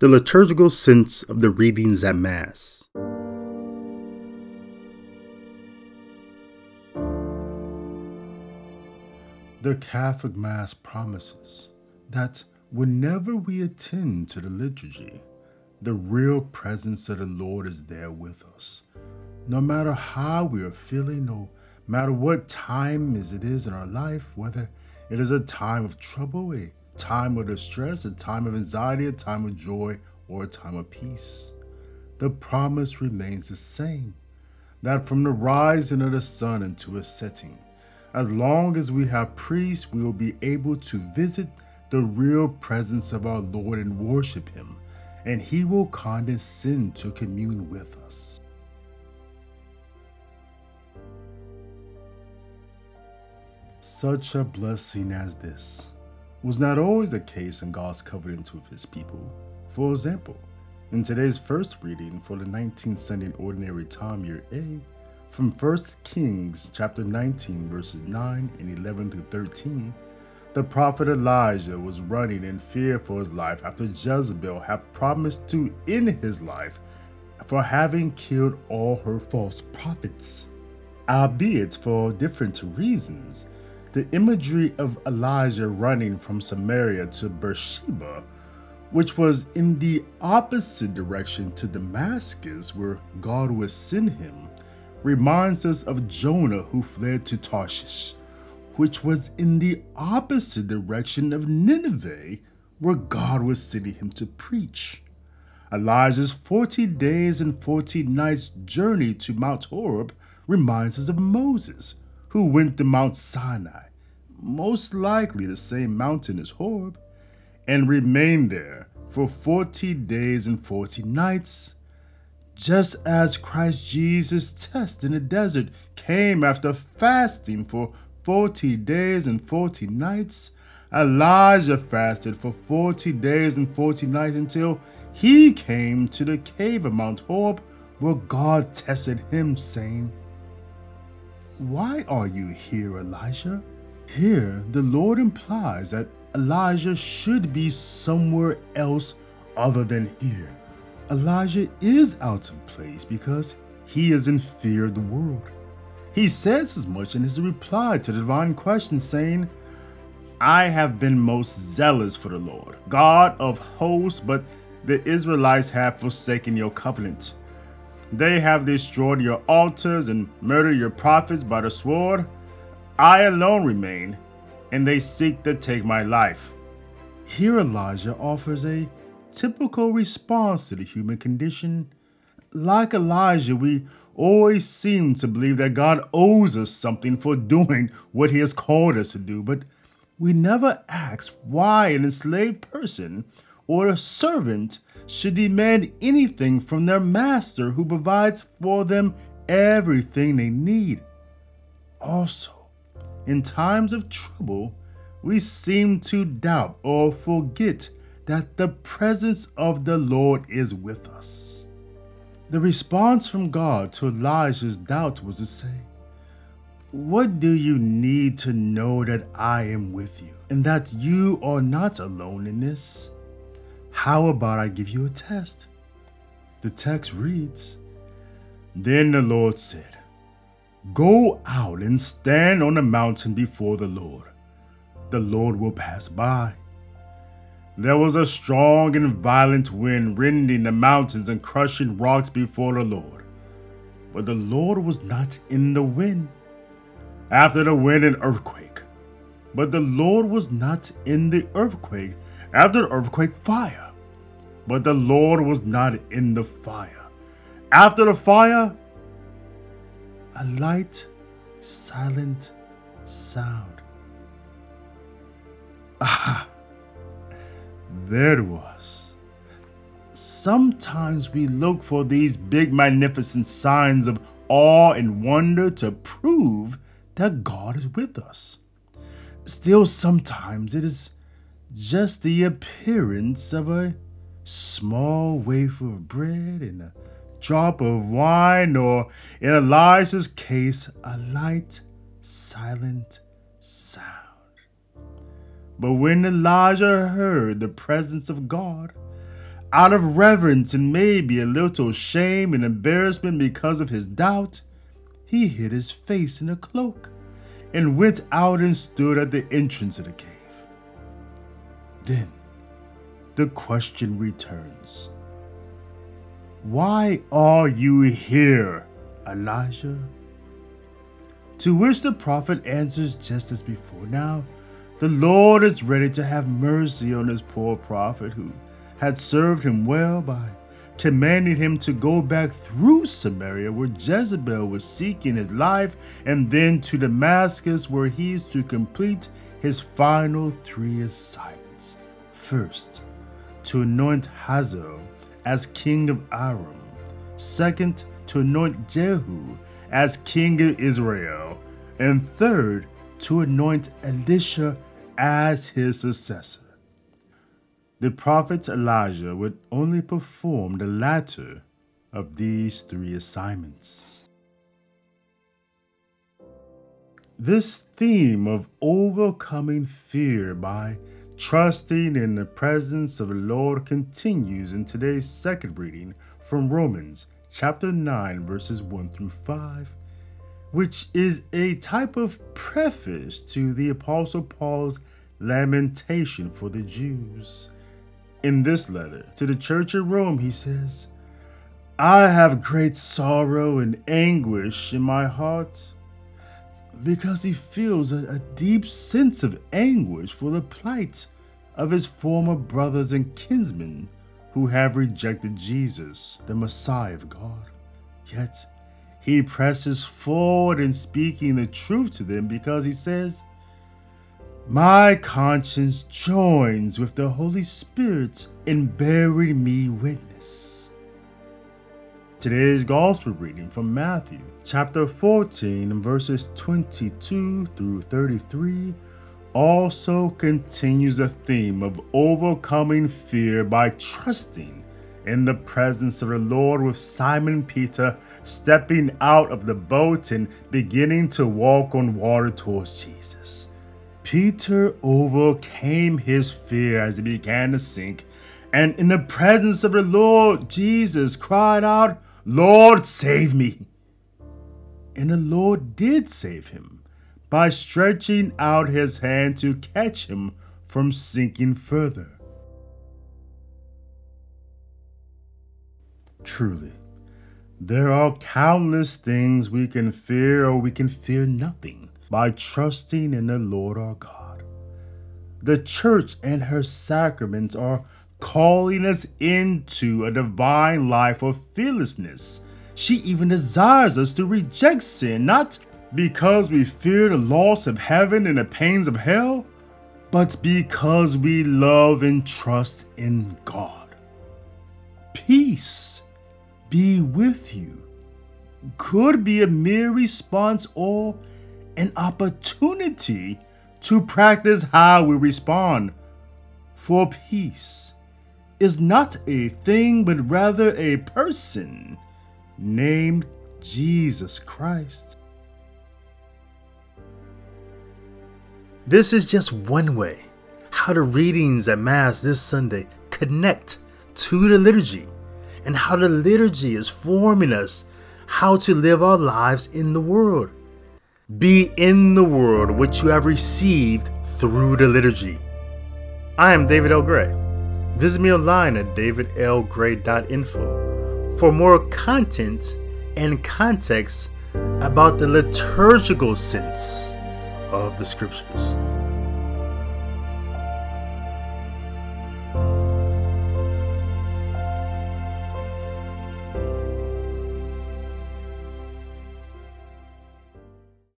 The liturgical sense of the readings at Mass. The Catholic Mass promises that whenever we attend to the liturgy, the real presence of the Lord is there with us. No matter how we are feeling, no matter what time it is in our life, whether it is a time of trouble, a time of distress, a time of anxiety, a time of joy, or a time of peace. The promise remains the same that from the rising of the sun into its setting, as long as we have priests, we will be able to visit the real presence of our Lord and worship Him, and He will condescend to commune with us. Such a blessing as this was not always the case in God's covenant with His people. For example, in today's first reading for the 19th Sunday in Ordinary Time Year A, from 1 Kings chapter 19 verses 9 and 11 to 13, the prophet Elijah was running in fear for his life after Jezebel had promised to end his life for having killed all her false prophets. Albeit for different reasons, the imagery of Elijah running from Samaria to Beersheba, which was in the opposite direction to Damascus where God would send him, reminds us of Jonah who fled to Tarshish, which was in the opposite direction of Nineveh, where God was sending him to preach. Elijah's 40 days and 40 nights journey to Mount Horeb reminds us of Moses, who went to Mount Sinai, most likely the same mountain as Horeb, and remained there for 40 days and 40 nights just as Christ Jesus' test in the desert came after fasting for 40 days and 40 nights, Elijah fasted for 40 days and 40 nights until he came to the cave of Mount Horeb where God tested him, saying, Why are you here, Elijah? Here, the Lord implies that Elijah should be somewhere else other than here. Elijah is out of place because he is in fear of the world. He says as much in his reply to the divine question, saying, I have been most zealous for the Lord, God of hosts, but the Israelites have forsaken your covenant. They have destroyed your altars and murdered your prophets by the sword. I alone remain, and they seek to take my life. Here Elijah offers a typical response to the human condition. Like Elijah, we always seem to believe that God owes us something for doing what he has called us to do, but we never ask why an enslaved person or a servant should demand anything from their master who provides for them everything they need. Also, in times of trouble, we seem to doubt or forget that the presence of the Lord is with us. The response from God to Elijah's doubt was to say, What do you need to know that I am with you and that you are not alone in this? How about I give you a test? The text reads Then the Lord said, Go out and stand on the mountain before the Lord. The Lord will pass by. There was a strong and violent wind rending the mountains and crushing rocks before the Lord. But the Lord was not in the wind. After the wind, an earthquake. But the Lord was not in the earthquake. After the earthquake, fire. But the Lord was not in the fire. After the fire, a light, silent sound. Ah! there it was. Sometimes we look for these big, magnificent signs of awe and wonder to prove that God is with us. Still, sometimes it is just the appearance of a small wafer of bread and a drop of wine, or in Elijah's case, a light, silent sound. But when Elijah heard the presence of God, out of reverence and maybe a little shame and embarrassment because of his doubt, he hid his face in a cloak and went out and stood at the entrance of the cave. Then the question returns Why are you here, Elijah? To which the prophet answers just as before. Now, the Lord is ready to have mercy on his poor prophet who had served him well by commanding him to go back through Samaria, where Jezebel was seeking his life, and then to Damascus, where he is to complete his final three assignments. First, to anoint Hazael as king of Aram. Second, to anoint Jehu as king of Israel. And third, to anoint Elisha as his successor. The prophet Elijah would only perform the latter of these three assignments. This theme of overcoming fear by trusting in the presence of the Lord continues in today's second reading from Romans chapter 9 verses 1 through 5 which is a type of preface to the Apostle Paul's lamentation for the Jews. In this letter to the church at Rome, he says, I have great sorrow and anguish in my heart because he feels a, a, deep sense of anguish for the plight of his former brothers and kinsmen who have rejected Jesus, the Messiah of God. Yet he presses forward in speaking the truth to them because he says, My conscience joins with the Holy Spirit in bearing me witness. Today's Gospel reading from Matthew chapter 14, verses 22 through 33 also continues the theme of overcoming fear by trusting in the presence of the Lord with Simon Peter stepping out of the boat and beginning to walk on water towards Jesus. Peter overcame his fear as he began to sink, and in the presence of the Lord, Jesus cried out, Lord, save me. And the Lord did save him by stretching out his hand to catch him from sinking further. Truly, there are countless things we can fear or we can fear nothing by trusting in the Lord our God. The church and her sacraments are calling us into a divine life of fearlessness. She even desires us to reject sin, not because we fear the loss of heaven and the pains of hell, but because we love and trust in God. Peace be with you could be a mere response or an opportunity to practice how we respond. For peace is not a thing, but rather a person named Jesus Christ. This is just one way how the readings at Mass this Sunday connect to the liturgy and how the liturgy is forming us how to live our lives in the world. Be in the world which you have received through the liturgy. I am David L. Gray. Visit me online at davidlgray.info for more content and context about the liturgical sense of the scriptures.